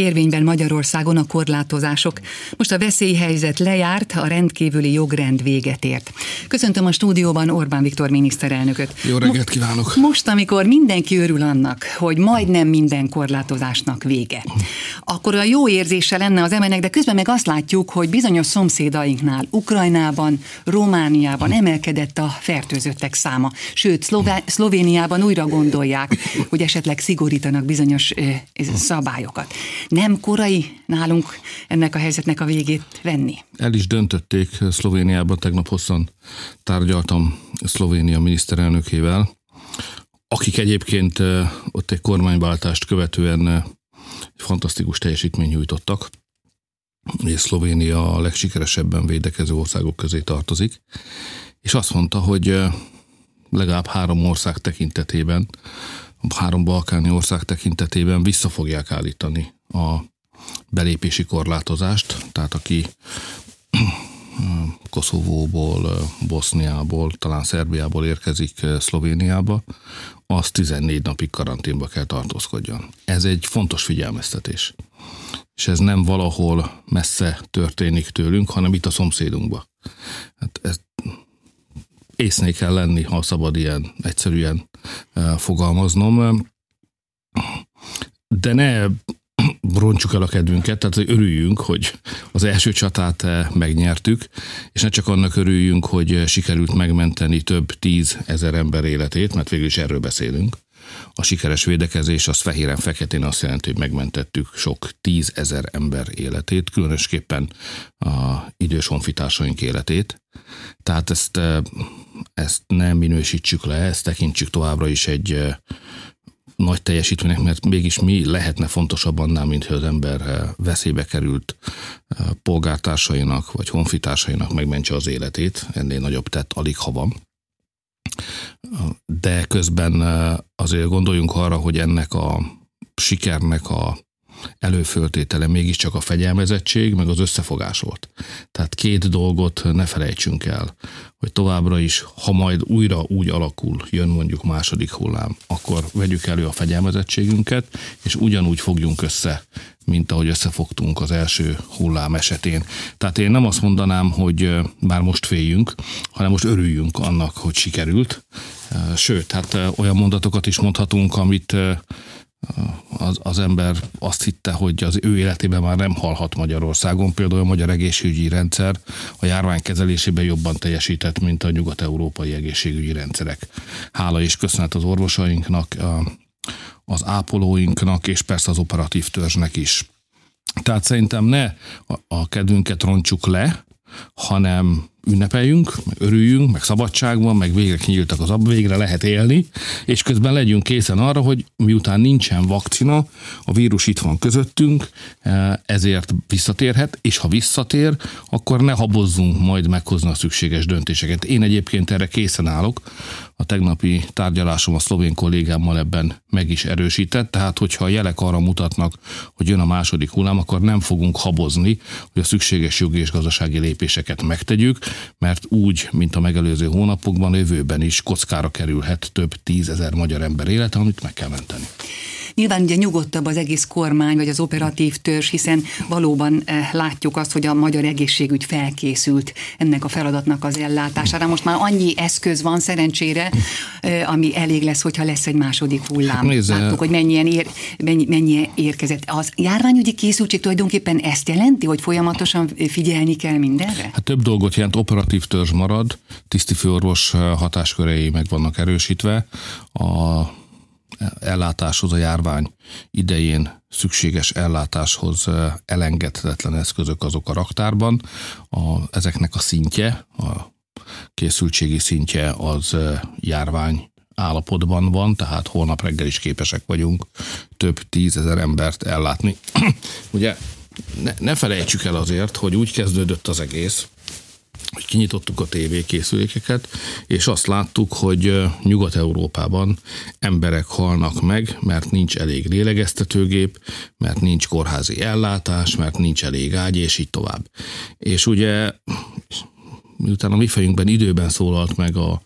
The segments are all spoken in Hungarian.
érvényben Magyarországon a korlátozások. Most a veszélyhelyzet lejárt, a rendkívüli jogrend véget ért. Köszöntöm a stúdióban Orbán Viktor miniszterelnököt. Jó reggelt kívánok! Most, amikor mindenki örül annak, hogy majdnem minden korlátozásnak vége, akkor a jó érzése lenne az emelnek, de közben meg azt látjuk, hogy bizonyos szomszédainknál, Ukrajnában, Romániában emelkedett a fertőzöttek száma. Sőt, Szlová- Szlovéniában újra gondolják, hogy esetleg szigorítanak bizonyos szabályokat. Nem korai nálunk ennek a helyzetnek a végét venni? El is döntötték Szlovéniában, tegnap hosszan tárgyaltam Szlovénia miniszterelnökével, akik egyébként ott egy kormányváltást követően fantasztikus teljesítményt nyújtottak, és Szlovénia a legsikeresebben védekező országok közé tartozik, és azt mondta, hogy legalább három ország tekintetében három balkáni ország tekintetében vissza fogják állítani a belépési korlátozást, tehát aki Koszovóból, Boszniából, talán Szerbiából érkezik Szlovéniába, az 14 napig karanténba kell tartózkodjon. Ez egy fontos figyelmeztetés. És ez nem valahol messze történik tőlünk, hanem itt a szomszédunkba. Hát ez észné kell lenni, ha szabad ilyen egyszerűen fogalmaznom. De ne roncsuk el a kedvünket, tehát örüljünk, hogy az első csatát megnyertük, és ne csak annak örüljünk, hogy sikerült megmenteni több tíz ezer ember életét, mert végül is erről beszélünk. A sikeres védekezés az fehéren-feketén azt jelenti, hogy megmentettük sok tízezer ember életét, különösképpen a idős honfitársaink életét. Tehát ezt, ezt nem minősítsük le, ezt tekintsük továbbra is egy nagy teljesítménynek, mert mégis mi lehetne fontosabb annál, mint hogy az ember veszélybe került polgártársainak vagy honfitársainak megmentse az életét, ennél nagyobb tett alig ha van. De közben azért gondoljunk arra, hogy ennek a sikernek a előföltétele mégiscsak a fegyelmezettség, meg az összefogás volt. Tehát két dolgot ne felejtsünk el, hogy továbbra is, ha majd újra úgy alakul, jön mondjuk második hullám, akkor vegyük elő a fegyelmezettségünket, és ugyanúgy fogjunk össze, mint ahogy összefogtunk az első hullám esetén. Tehát én nem azt mondanám, hogy már most féljünk, hanem most örüljünk annak, hogy sikerült. Sőt, hát olyan mondatokat is mondhatunk, amit az, az ember azt hitte, hogy az ő életében már nem halhat Magyarországon. Például a magyar egészségügyi rendszer a járvány kezelésében jobban teljesített, mint a nyugat-európai egészségügyi rendszerek. Hála és köszönet az orvosainknak, az ápolóinknak, és persze az operatív törzsnek is. Tehát szerintem ne a kedvünket roncsuk le, hanem ünnepeljünk, meg örüljünk, meg szabadság van, meg végre kinyíltak az ab, végre lehet élni, és közben legyünk készen arra, hogy miután nincsen vakcina, a vírus itt van közöttünk, eh, ezért visszatérhet, és ha visszatér, akkor ne habozzunk majd meghozni a szükséges döntéseket. Én egyébként erre készen állok, a tegnapi tárgyalásom a szlovén kollégámmal ebben meg is erősített, tehát hogyha a jelek arra mutatnak, hogy jön a második hullám, akkor nem fogunk habozni, hogy a szükséges jogi és gazdasági lépéseket megtegyük, mert úgy, mint a megelőző hónapokban, jövőben is kockára kerülhet több tízezer magyar ember élete, amit meg kell menteni. Nyilván ugye nyugodtabb az egész kormány, vagy az operatív törzs, hiszen valóban eh, látjuk azt, hogy a magyar egészségügy felkészült ennek a feladatnak az ellátására. Most már annyi eszköz van szerencsére, eh, ami elég lesz, hogyha lesz egy második hullám. Nézze. Láttuk, hogy mennyien, ér, mennyi, mennyi érkezett. Az járványügyi készültség tulajdonképpen ezt jelenti, hogy folyamatosan figyelni kell mindenre? Hát több dolgot jelent, operatív törzs marad, tisztifőorvos eh, hatáskörei meg vannak erősítve. A ellátáshoz a járvány idején szükséges ellátáshoz elengedhetetlen eszközök azok a raktárban. A, ezeknek a szintje, a készültségi szintje az járvány állapotban van, tehát holnap reggel is képesek vagyunk több tízezer embert ellátni. Ugye ne, ne felejtsük el azért, hogy úgy kezdődött az egész, hogy kinyitottuk a tévékészülékeket, és azt láttuk, hogy Nyugat-Európában emberek halnak meg, mert nincs elég lélegeztetőgép, mert nincs kórházi ellátás, mert nincs elég ágy, és így tovább. És ugye miután a mi fejünkben időben szólalt meg a,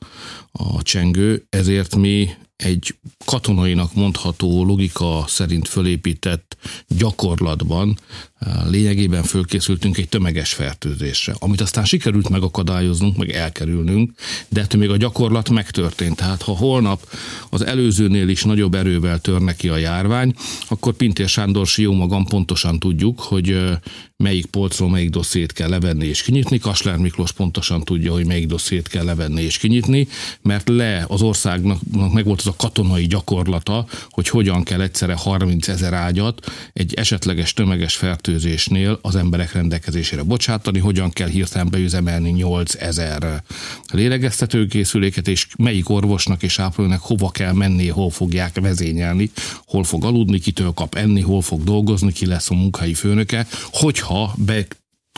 a csengő, ezért mi egy katonainak mondható logika szerint fölépített gyakorlatban lényegében fölkészültünk egy tömeges fertőzésre, amit aztán sikerült megakadályoznunk, meg elkerülnünk, de ettől még a gyakorlat megtörtént. Tehát ha holnap az előzőnél is nagyobb erővel törne ki a járvány, akkor Pintér Sándor jó magam pontosan tudjuk, hogy melyik polcról melyik dossziét kell levenni és kinyitni. Kasler Miklós pontosan tudja, hogy melyik dossziét kell levenni és kinyitni, mert le az országnak meg volt az a katonai gyakorlata, hogy hogyan kell egyszerre 30 ezer ágyat egy esetleges tömeges fertőzésnél az emberek rendelkezésére bocsátani, hogyan kell hirtelen beüzemelni 8 ezer lélegeztetőkészüléket, és melyik orvosnak és ápolónak hova kell menni, hol fogják vezényelni, hol fog aludni, kitől kap enni, hol fog dolgozni, ki lesz a munkai főnöke, hogyha be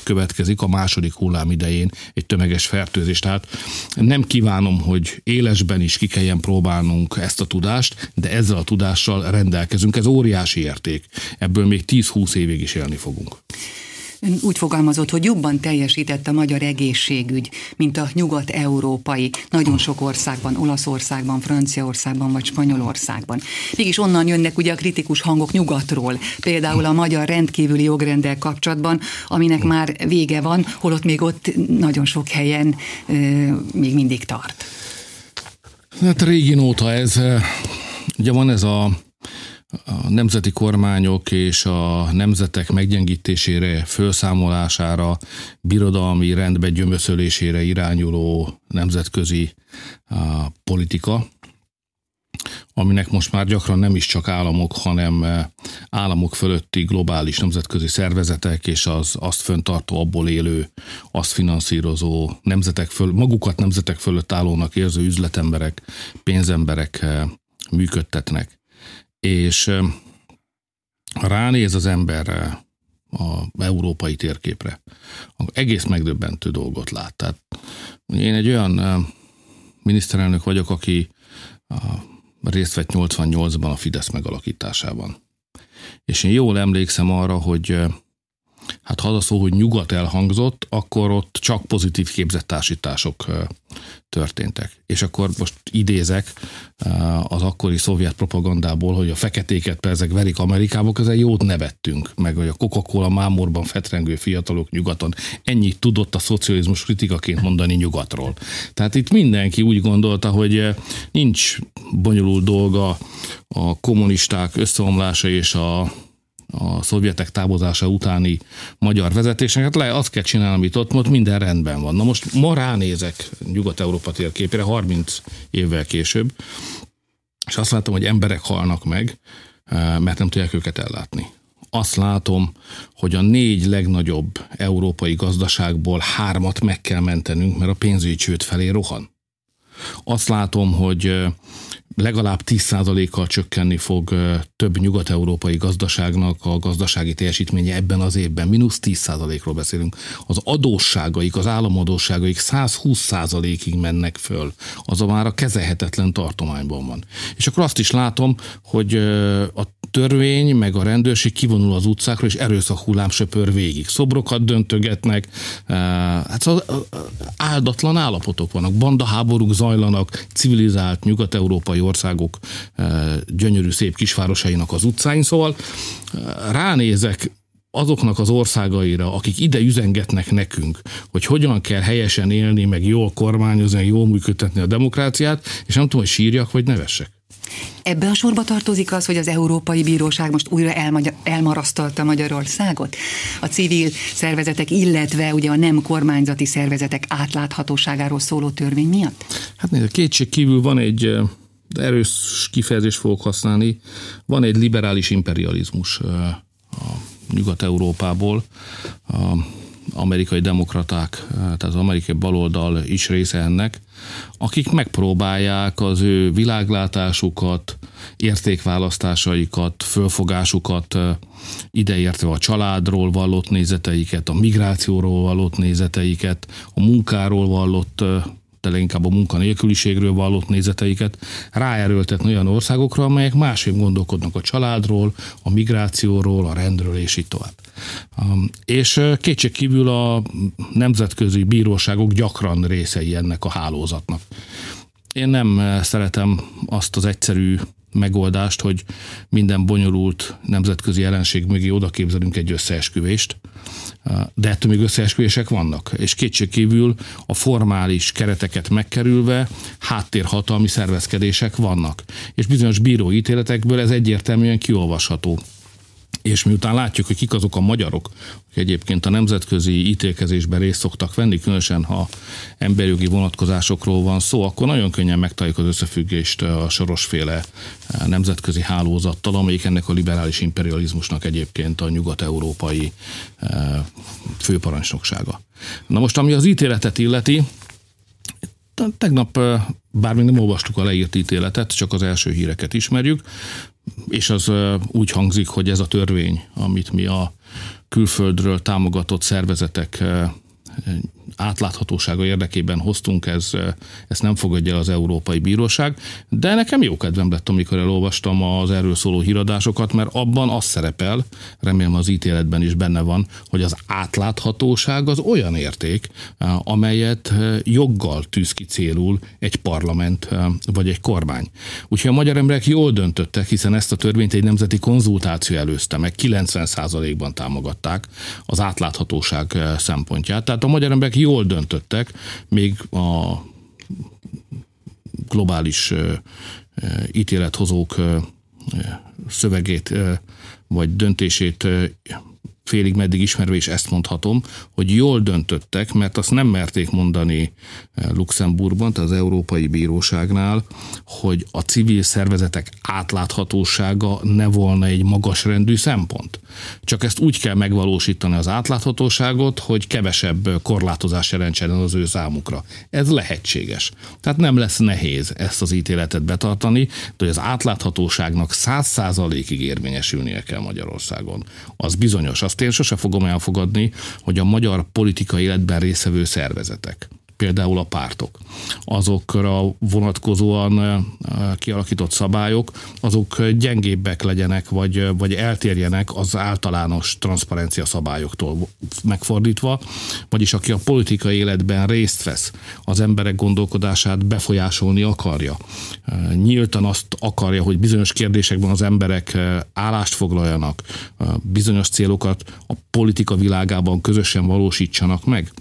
következik a második hullám idején egy tömeges fertőzés. Tehát nem kívánom, hogy élesben is ki kelljen próbálnunk ezt a tudást, de ezzel a tudással rendelkezünk. Ez óriási érték. Ebből még 10-20 évig is élni fogunk. Úgy fogalmazott, hogy jobban teljesített a magyar egészségügy, mint a nyugat-európai, nagyon sok országban, Olaszországban, Franciaországban vagy Spanyolországban. Mégis onnan jönnek ugye a kritikus hangok nyugatról, például a magyar rendkívüli jogrendel kapcsolatban, aminek már vége van, holott még ott nagyon sok helyen e, még mindig tart. Hát régi óta ez, ugye van ez a a nemzeti kormányok és a nemzetek meggyengítésére, felszámolására, birodalmi rendbe gyömöszölésére irányuló nemzetközi politika, aminek most már gyakran nem is csak államok, hanem államok fölötti globális nemzetközi szervezetek és az azt föntartó, abból élő, azt finanszírozó nemzetek föl, magukat nemzetek fölött állónak érző üzletemberek, pénzemberek működtetnek és ha ránéz az ember a európai térképre, egész megdöbbentő dolgot lát. Tehát én egy olyan miniszterelnök vagyok, aki részt vett 88-ban a Fidesz megalakításában. És én jól emlékszem arra, hogy hát ha az a szó, hogy nyugat elhangzott, akkor ott csak pozitív képzettársítások történtek. És akkor most idézek az akkori szovjet propagandából, hogy a feketéket ezek verik Amerikába, ezen jót nevettünk, meg hogy a Coca-Cola mámorban fetrengő fiatalok nyugaton. Ennyit tudott a szocializmus kritikaként mondani nyugatról. Tehát itt mindenki úgy gondolta, hogy nincs bonyolult dolga a kommunisták összeomlása és a a szovjetek távozása utáni magyar vezetésnek, le azt kell csinálni, amit ott, ott minden rendben van. Na most ma ránézek Nyugat-Európa térképére 30 évvel később, és azt látom, hogy emberek halnak meg, eh, mert nem tudják őket ellátni. Azt látom, hogy a négy legnagyobb európai gazdaságból hármat meg kell mentenünk, mert a pénzügyi csőd felé rohan. Azt látom, hogy eh, legalább 10%-kal csökkenni fog több nyugat-európai gazdaságnak a gazdasági teljesítménye ebben az évben. Minusz 10%-ról beszélünk. Az adósságaik, az államadósságaik 120%-ig mennek föl. Az a már a kezelhetetlen tartományban van. És akkor azt is látom, hogy a törvény, meg a rendőrség kivonul az utcákra, és erőszak hullám söpör végig. Szobrokat döntögetnek, hát szóval áldatlan állapotok vannak, bandaháborúk zajlanak, civilizált nyugat-európai országok gyönyörű szép kisvárosainak az utcáin, szóval ránézek azoknak az országaira, akik ide üzengetnek nekünk, hogy hogyan kell helyesen élni, meg jól kormányozni, jól működtetni a demokráciát, és nem tudom, hogy sírjak vagy nevessek. Ebbe a sorba tartozik az, hogy az Európai Bíróság most újra elmarasztalta Magyarországot? A civil szervezetek, illetve ugye a nem kormányzati szervezetek átláthatóságáról szóló törvény miatt? Hát nézd, kétség kívül van egy erős kifejezést fogok használni, van egy liberális imperializmus a Nyugat-Európából, a amerikai demokraták, tehát az amerikai baloldal is része ennek, akik megpróbálják az ő világlátásukat, értékválasztásaikat, fölfogásukat, ideértve a családról vallott nézeteiket, a migrációról vallott nézeteiket, a munkáról vallott de leginkább a munkanélküliségről vallott nézeteiket ráerőltetni olyan országokra, amelyek másképp gondolkodnak a családról, a migrációról, a rendről, és így tovább. Um, és kétség kívül a nemzetközi bíróságok gyakran részei ennek a hálózatnak. Én nem szeretem azt az egyszerű megoldást, hogy minden bonyolult nemzetközi jelenség mögé oda képzelünk egy összeesküvést, de ettől még összeesküvések vannak. És kétségkívül a formális kereteket megkerülve háttérhatalmi szervezkedések vannak. És bizonyos bíróítéletekből ez egyértelműen kiolvasható és miután látjuk, hogy kik azok a magyarok, akik egyébként a nemzetközi ítélkezésben részt szoktak venni, különösen ha emberjogi vonatkozásokról van szó, akkor nagyon könnyen megtaláljuk az összefüggést a sorosféle nemzetközi hálózattal, amelyik ennek a liberális imperializmusnak egyébként a nyugat-európai főparancsnoksága. Na most, ami az ítéletet illeti, tegnap, bár még nem olvastuk a leírt ítéletet, csak az első híreket ismerjük, és az úgy hangzik, hogy ez a törvény, amit mi a külföldről támogatott szervezetek átláthatósága érdekében hoztunk, ez, ezt nem fogadja el az Európai Bíróság, de nekem jó kedvem lett, amikor elolvastam az erről szóló híradásokat, mert abban az szerepel, remélem az ítéletben is benne van, hogy az átláthatóság az olyan érték, amelyet joggal tűz ki célul egy parlament vagy egy kormány. Úgyhogy a magyar emberek jól döntöttek, hiszen ezt a törvényt egy nemzeti konzultáció előzte meg, 90%-ban támogatták az átláthatóság szempontját. Tehát a magyar emberek jól döntöttek, még a globális ítélethozók szövegét vagy döntését félig meddig ismerve is ezt mondhatom, hogy jól döntöttek, mert azt nem merték mondani eh, Luxemburgban, tehát az Európai Bíróságnál, hogy a civil szervezetek átláthatósága ne volna egy magas rendű szempont. Csak ezt úgy kell megvalósítani az átláthatóságot, hogy kevesebb korlátozás jelentsen az ő számukra. Ez lehetséges. Tehát nem lesz nehéz ezt az ítéletet betartani, de hogy az átláthatóságnak száz százalékig érvényesülnie kell Magyarországon. Az bizonyos, azt én sose fogom elfogadni, hogy a magyar politikai életben részvevő szervezetek például a pártok. Azokra vonatkozóan kialakított szabályok, azok gyengébbek legyenek, vagy, vagy eltérjenek az általános transzparencia szabályoktól megfordítva, vagyis aki a politikai életben részt vesz, az emberek gondolkodását befolyásolni akarja. Nyíltan azt akarja, hogy bizonyos kérdésekben az emberek állást foglaljanak, bizonyos célokat a politika világában közösen valósítsanak meg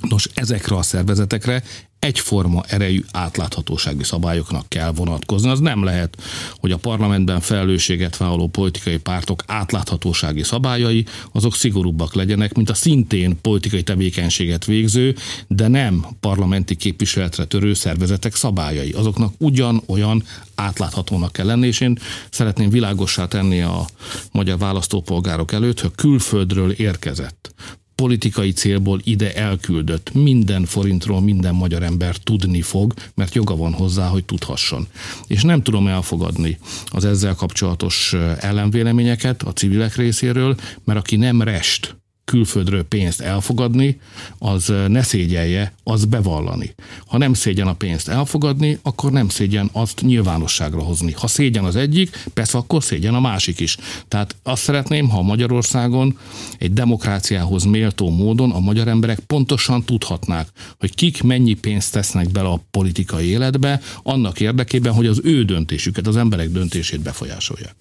Nos, ezekre a szervezetekre egyforma erejű átláthatósági szabályoknak kell vonatkozni. Az nem lehet, hogy a parlamentben felelősséget vállaló politikai pártok átláthatósági szabályai azok szigorúbbak legyenek, mint a szintén politikai tevékenységet végző, de nem parlamenti képviseletre törő szervezetek szabályai. Azoknak ugyanolyan átláthatónak kell lenni, és én szeretném világossá tenni a magyar választópolgárok előtt, hogy külföldről érkezett politikai célból ide elküldött minden forintról minden magyar ember tudni fog, mert joga van hozzá, hogy tudhasson. És nem tudom elfogadni az ezzel kapcsolatos ellenvéleményeket a civilek részéről, mert aki nem rest, külföldről pénzt elfogadni, az ne szégyelje, az bevallani. Ha nem szégyen a pénzt elfogadni, akkor nem szégyen azt nyilvánosságra hozni. Ha szégyen az egyik, persze akkor szégyen a másik is. Tehát azt szeretném, ha Magyarországon egy demokráciához méltó módon a magyar emberek pontosan tudhatnák, hogy kik mennyi pénzt tesznek bele a politikai életbe, annak érdekében, hogy az ő döntésüket, az emberek döntését befolyásolják.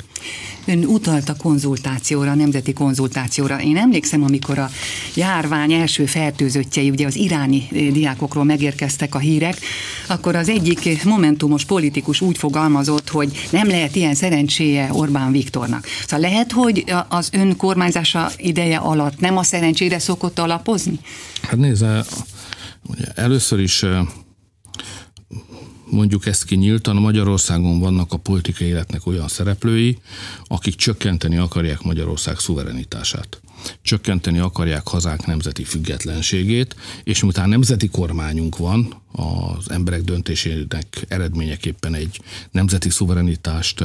Ön utalt a konzultációra, a nemzeti konzultációra. Én emlékszem, amikor a járvány első fertőzöttjei, ugye az iráni eh, diákokról megérkeztek a hírek, akkor az egyik momentumos politikus úgy fogalmazott, hogy nem lehet ilyen szerencséje Orbán Viktornak. Szóval lehet, hogy az ön kormányzása ideje alatt nem a szerencsére szokott alapozni? Hát nézze, először is eh, mondjuk ezt ki nyíltan, Magyarországon vannak a politikai életnek olyan szereplői, akik csökkenteni akarják Magyarország szuverenitását csökkenteni akarják hazánk nemzeti függetlenségét, és miután nemzeti kormányunk van, az emberek döntésének eredményeképpen egy nemzeti szuverenitást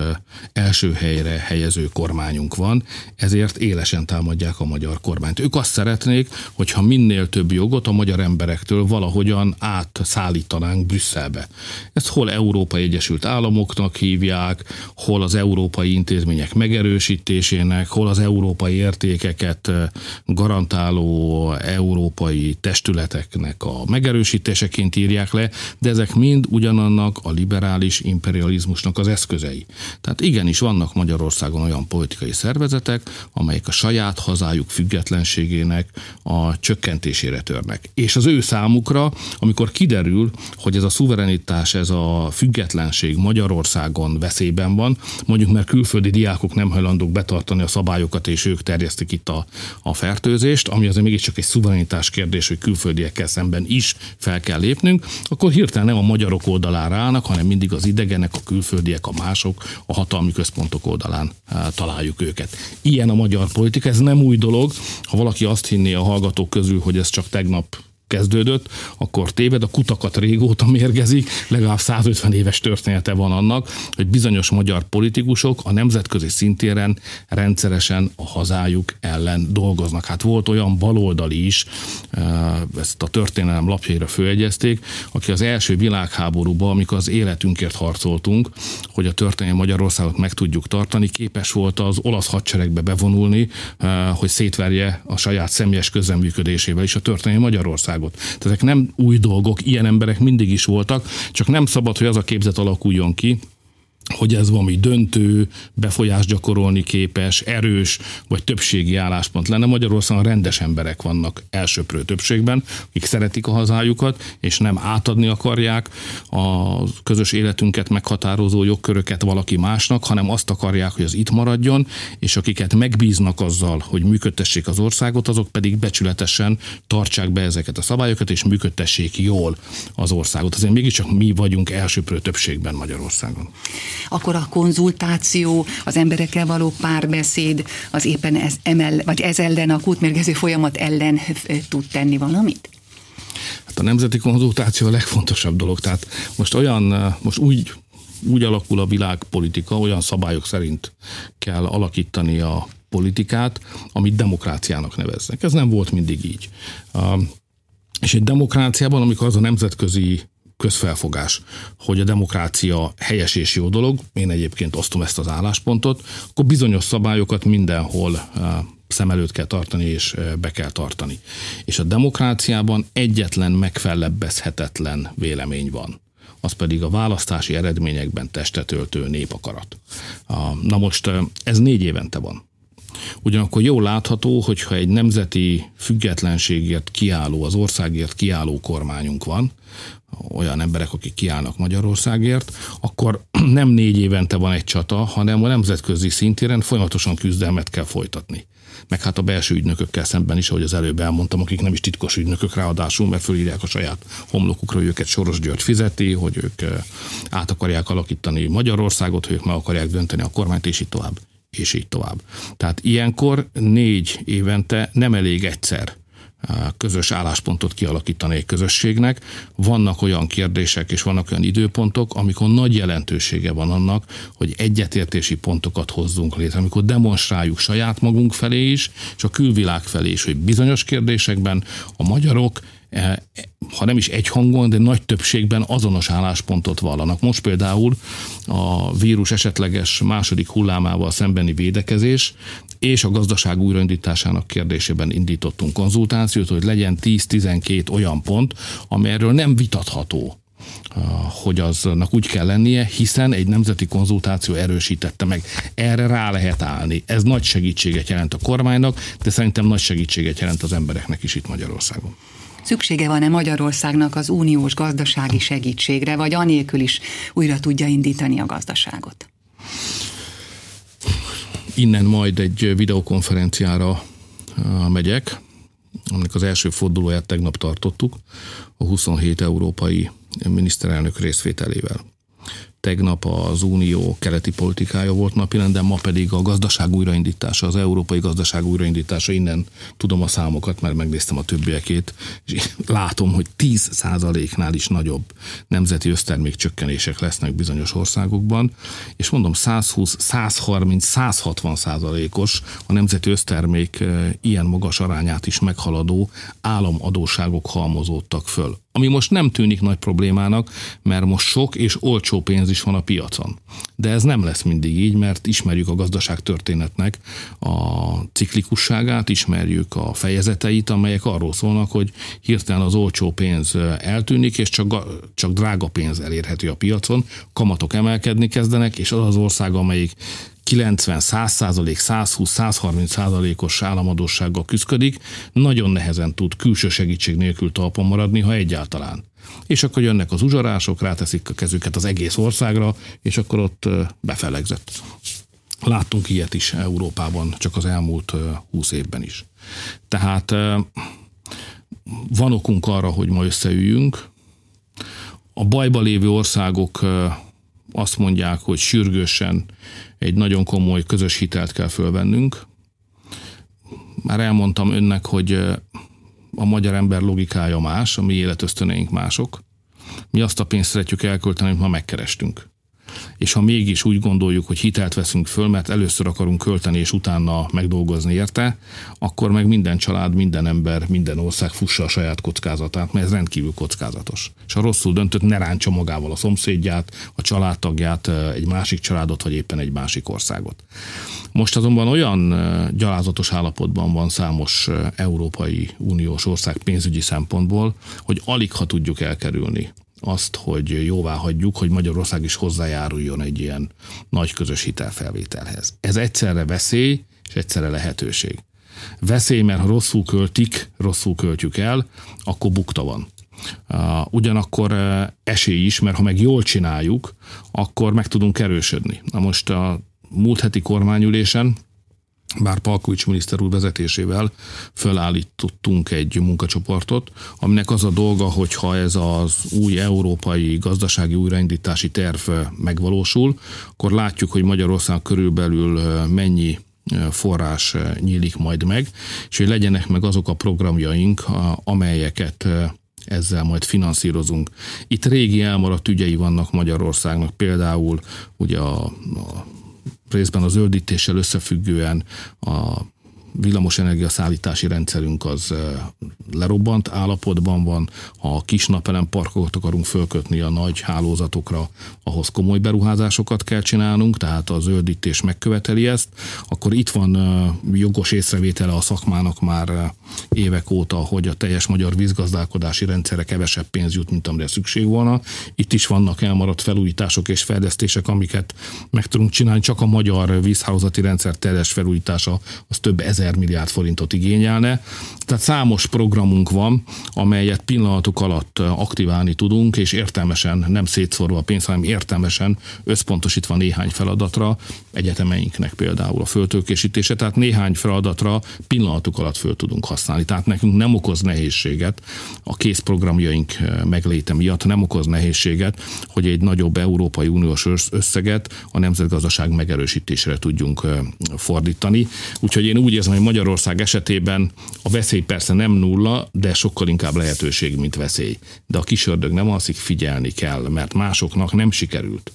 első helyre helyező kormányunk van, ezért élesen támadják a magyar kormányt. Ők azt szeretnék, hogyha minél több jogot a magyar emberektől valahogyan átszállítanánk Brüsszelbe. Ezt hol Európai Egyesült Államoknak hívják, hol az európai intézmények megerősítésének, hol az európai értékeket garantáló európai testületeknek a megerősítéseként írják le, de ezek mind ugyanannak a liberális imperializmusnak az eszközei. Tehát igenis vannak Magyarországon olyan politikai szervezetek, amelyek a saját hazájuk függetlenségének a csökkentésére törnek. És az ő számukra, amikor kiderül, hogy ez a szuverenitás, ez a függetlenség Magyarországon veszélyben van, mondjuk mert külföldi diákok nem hajlandók betartani a szabályokat, és ők terjesztik itt a, a fertőzést, ami azért mégiscsak egy szuverenitás kérdés, hogy külföldiekkel szemben is fel kell lépnünk, akkor hirtelen nem a magyarok oldalára állnak, hanem mindig az idegenek, a külföldiek, a mások, a hatalmi központok oldalán eh, találjuk őket. Ilyen a magyar politika, ez nem új dolog. Ha valaki azt hinné a hallgatók közül, hogy ez csak tegnap kezdődött, akkor téved, a kutakat régóta mérgezik, legalább 150 éves története van annak, hogy bizonyos magyar politikusok a nemzetközi szintéren rendszeresen a hazájuk ellen dolgoznak. Hát volt olyan baloldali is, eh, ezt a történelem lapjaira főegyezték, aki az első világháborúban, amikor az életünkért harcoltunk, hogy a történelmi Magyarországot meg tudjuk tartani, képes volt az olasz hadseregbe bevonulni, eh, hogy szétverje a saját személyes közeműködésével is a történelmi Magyarország világot. Tehát ezek nem új dolgok, ilyen emberek mindig is voltak, csak nem szabad, hogy az a képzet alakuljon ki, hogy ez valami döntő, befolyás gyakorolni képes, erős vagy többségi álláspont lenne. Magyarországon rendes emberek vannak elsőprő többségben, akik szeretik a hazájukat, és nem átadni akarják a közös életünket meghatározó jogköröket valaki másnak, hanem azt akarják, hogy az itt maradjon, és akiket megbíznak azzal, hogy működtessék az országot, azok pedig becsületesen tartsák be ezeket a szabályokat, és működtessék jól az országot. Azért mégiscsak mi vagyunk elsőprő többségben Magyarországon akkor a konzultáció, az emberekkel való párbeszéd, az éppen ez, emel, vagy ez ellen, a kútmérgező folyamat ellen tud tenni valamit? Hát a nemzeti konzultáció a legfontosabb dolog. Tehát most olyan, most úgy úgy alakul a világpolitika, olyan szabályok szerint kell alakítani a politikát, amit demokráciának neveznek. Ez nem volt mindig így. És egy demokráciában, amikor az a nemzetközi közfelfogás, hogy a demokrácia helyes és jó dolog, én egyébként osztom ezt az álláspontot, akkor bizonyos szabályokat mindenhol eh, szem előtt kell tartani és eh, be kell tartani. És a demokráciában egyetlen megfellebbezhetetlen vélemény van az pedig a választási eredményekben testetöltő népakarat. Na most eh, ez négy évente van. Ugyanakkor jól látható, hogyha egy nemzeti függetlenségért kiálló, az országért kiálló kormányunk van, olyan emberek, akik kiállnak Magyarországért, akkor nem négy évente van egy csata, hanem a nemzetközi szintéren folyamatosan küzdelmet kell folytatni. Meg hát a belső ügynökökkel szemben is, ahogy az előbb elmondtam, akik nem is titkos ügynökök ráadásul, mert fölírják a saját homlokukra, hogy őket Soros György fizeti, hogy ők eh, át akarják alakítani Magyarországot, hogy ők meg akarják dönteni a kormányt, és így tovább és így tovább. Tehát ilyenkor négy évente nem elég egyszer közös álláspontot kialakítani egy közösségnek. Vannak olyan kérdések és vannak olyan időpontok, amikor nagy jelentősége van annak, hogy egyetértési pontokat hozzunk létre, amikor demonstráljuk saját magunk felé is, és a külvilág felé is, hogy bizonyos kérdésekben a magyarok ha nem is egy hangon, de nagy többségben azonos álláspontot vallanak. Most például a vírus esetleges második hullámával szembeni védekezés és a gazdaság újraindításának kérdésében indítottunk konzultációt, hogy legyen 10-12 olyan pont, amelyről nem vitatható, hogy aznak úgy kell lennie, hiszen egy nemzeti konzultáció erősítette meg. Erre rá lehet állni. Ez nagy segítséget jelent a kormánynak, de szerintem nagy segítséget jelent az embereknek is itt Magyarországon. Szüksége van-e Magyarországnak az uniós gazdasági segítségre, vagy anélkül is újra tudja indítani a gazdaságot? Innen majd egy videokonferenciára megyek, aminek az első fordulóját tegnap tartottuk, a 27 európai miniszterelnök részvételével tegnap az unió keleti politikája volt napirenden, ma pedig a gazdaság újraindítása, az európai gazdaság újraindítása, innen tudom a számokat, mert megnéztem a többiekét, és látom, hogy 10 nál is nagyobb nemzeti össztermék csökkenések lesznek bizonyos országokban, és mondom 120, 130, 160 százalékos a nemzeti össztermék eh, ilyen magas arányát is meghaladó államadóságok halmozódtak föl. Ami most nem tűnik nagy problémának, mert most sok és olcsó pénz is van a piacon. De ez nem lesz mindig így, mert ismerjük a gazdaság történetnek a ciklikusságát, ismerjük a fejezeteit, amelyek arról szólnak, hogy hirtelen az olcsó pénz eltűnik, és csak, csak drága pénz elérhető a piacon, kamatok emelkedni kezdenek, és az az ország, amelyik 90-100 százalék, 120-130 százalékos államadósággal küzdik, nagyon nehezen tud külső segítség nélkül talpon maradni, ha egyáltalán. És akkor jönnek az uzsorások, ráteszik a kezüket az egész országra, és akkor ott befelegzett. Láttunk ilyet is Európában, csak az elmúlt 20 évben is. Tehát van okunk arra, hogy ma összeüljünk. A bajba lévő országok azt mondják, hogy sürgősen egy nagyon komoly közös hitelt kell fölvennünk. Már elmondtam önnek, hogy a magyar ember logikája más, a mi életösztöneink mások. Mi azt a pénzt szeretjük elkölteni, amit ma megkerestünk és ha mégis úgy gondoljuk, hogy hitelt veszünk föl, mert először akarunk költeni, és utána megdolgozni érte, akkor meg minden család, minden ember, minden ország fussa a saját kockázatát, mert ez rendkívül kockázatos. És ha rosszul döntött, ne ráncsa magával a szomszédját, a családtagját, egy másik családot, vagy éppen egy másik országot. Most azonban olyan gyalázatos állapotban van számos Európai Uniós ország pénzügyi szempontból, hogy alig ha tudjuk elkerülni azt, hogy jóvá hagyjuk, hogy Magyarország is hozzájáruljon egy ilyen nagy közös hitelfelvételhez. Ez egyszerre veszély, és egyszerre lehetőség. Veszély, mert ha rosszul költik, rosszul költjük el, akkor bukta van. Ugyanakkor esély is, mert ha meg jól csináljuk, akkor meg tudunk erősödni. Na most a múlt heti kormányülésen bár Palkovics miniszter úr vezetésével fölállítottunk egy munkacsoportot, aminek az a dolga, hogy ha ez az új európai gazdasági újraindítási terv megvalósul, akkor látjuk, hogy Magyarország körülbelül mennyi forrás nyílik majd meg, és hogy legyenek meg azok a programjaink, amelyeket ezzel majd finanszírozunk. Itt régi elmaradt ügyei vannak Magyarországnak, például ugye a, a részben a zöldítéssel összefüggően a villamosenergia szállítási rendszerünk az lerobbant állapotban van. Ha kis napelem parkokat akarunk fölkötni a nagy hálózatokra, ahhoz komoly beruházásokat kell csinálnunk, tehát a zöldítés megköveteli ezt, akkor itt van jogos észrevétele a szakmának már évek óta, hogy a teljes magyar vízgazdálkodási rendszerre kevesebb pénz jut, mint amire szükség volna. Itt is vannak elmaradt felújítások és fejlesztések, amiket meg tudunk csinálni, csak a magyar vízhálózati rendszer teljes felújítása az több ezer milliárd forintot igényelne. Tehát számos programunk van, amelyet pillanatok alatt aktiválni tudunk, és értelmesen, nem szétszorva a pénzt, hanem értelmesen összpontosítva néhány feladatra, egyetemeinknek például a föltőkésítése, tehát néhány feladatra pillanatok alatt föl tudunk használni. Tehát nekünk nem okoz nehézséget a készprogramjaink megléte miatt, nem okoz nehézséget, hogy egy nagyobb Európai Uniós összeget a nemzetgazdaság megerősítésére tudjunk fordítani. Úgyhogy én úgy érzem, hogy Magyarország esetében a veszély persze nem nulla, de sokkal inkább lehetőség, mint veszély. De a kisördög nem alszik, figyelni kell, mert másoknak nem sikerült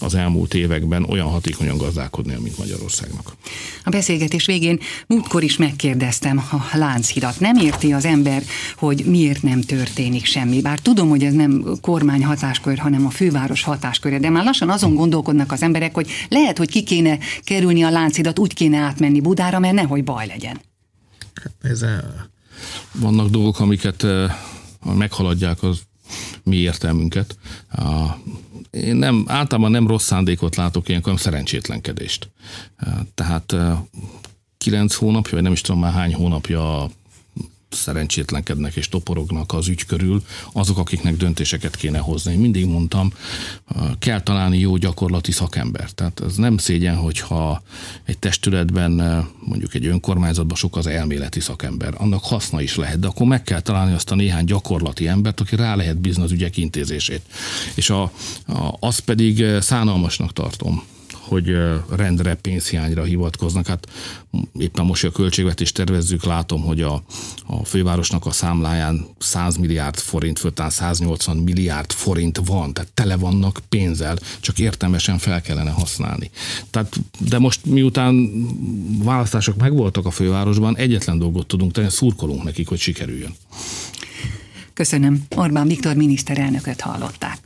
az elmúlt években olyan hatékonyan gazdálkodni, mint Magyarországnak. A beszélgetés végén múltkor is megkérdeztem a Lánchidat. Nem érti az ember, hogy miért nem történik semmi. Bár tudom, hogy ez nem kormány hatáskör, hanem a főváros hatásköre, de már lassan azon gondolkodnak az emberek, hogy lehet, hogy ki kéne kerülni a Lánchidat, úgy kéne átmenni Budára, mert nehogy baj legyen. Ez vannak dolgok, amiket meghaladják az mi értelmünket. Én nem, általában nem rossz szándékot látok ilyenkor, hanem szerencsétlenkedést. Tehát kilenc hónapja, vagy nem is tudom már hány hónapja szerencsétlenkednek és toporognak az ügy körül, azok, akiknek döntéseket kéne hozni. Én mindig mondtam, kell találni jó gyakorlati szakember. Tehát ez nem szégyen, hogyha egy testületben, mondjuk egy önkormányzatban sok az elméleti szakember. Annak haszna is lehet, de akkor meg kell találni azt a néhány gyakorlati embert, aki rá lehet bízni az ügyek intézését. És a, a, azt pedig szánalmasnak tartom, hogy rendre pénzhiányra hivatkoznak. Hát éppen most, a költségvetést tervezzük, látom, hogy a, a fővárosnak a számláján 100 milliárd forint, föltán 180 milliárd forint van, tehát tele vannak pénzzel, csak értelmesen fel kellene használni. Tehát, de most miután választások megvoltak a fővárosban, egyetlen dolgot tudunk tenni, szurkolunk nekik, hogy sikerüljön. Köszönöm. Orbán Viktor miniszterelnököt hallották.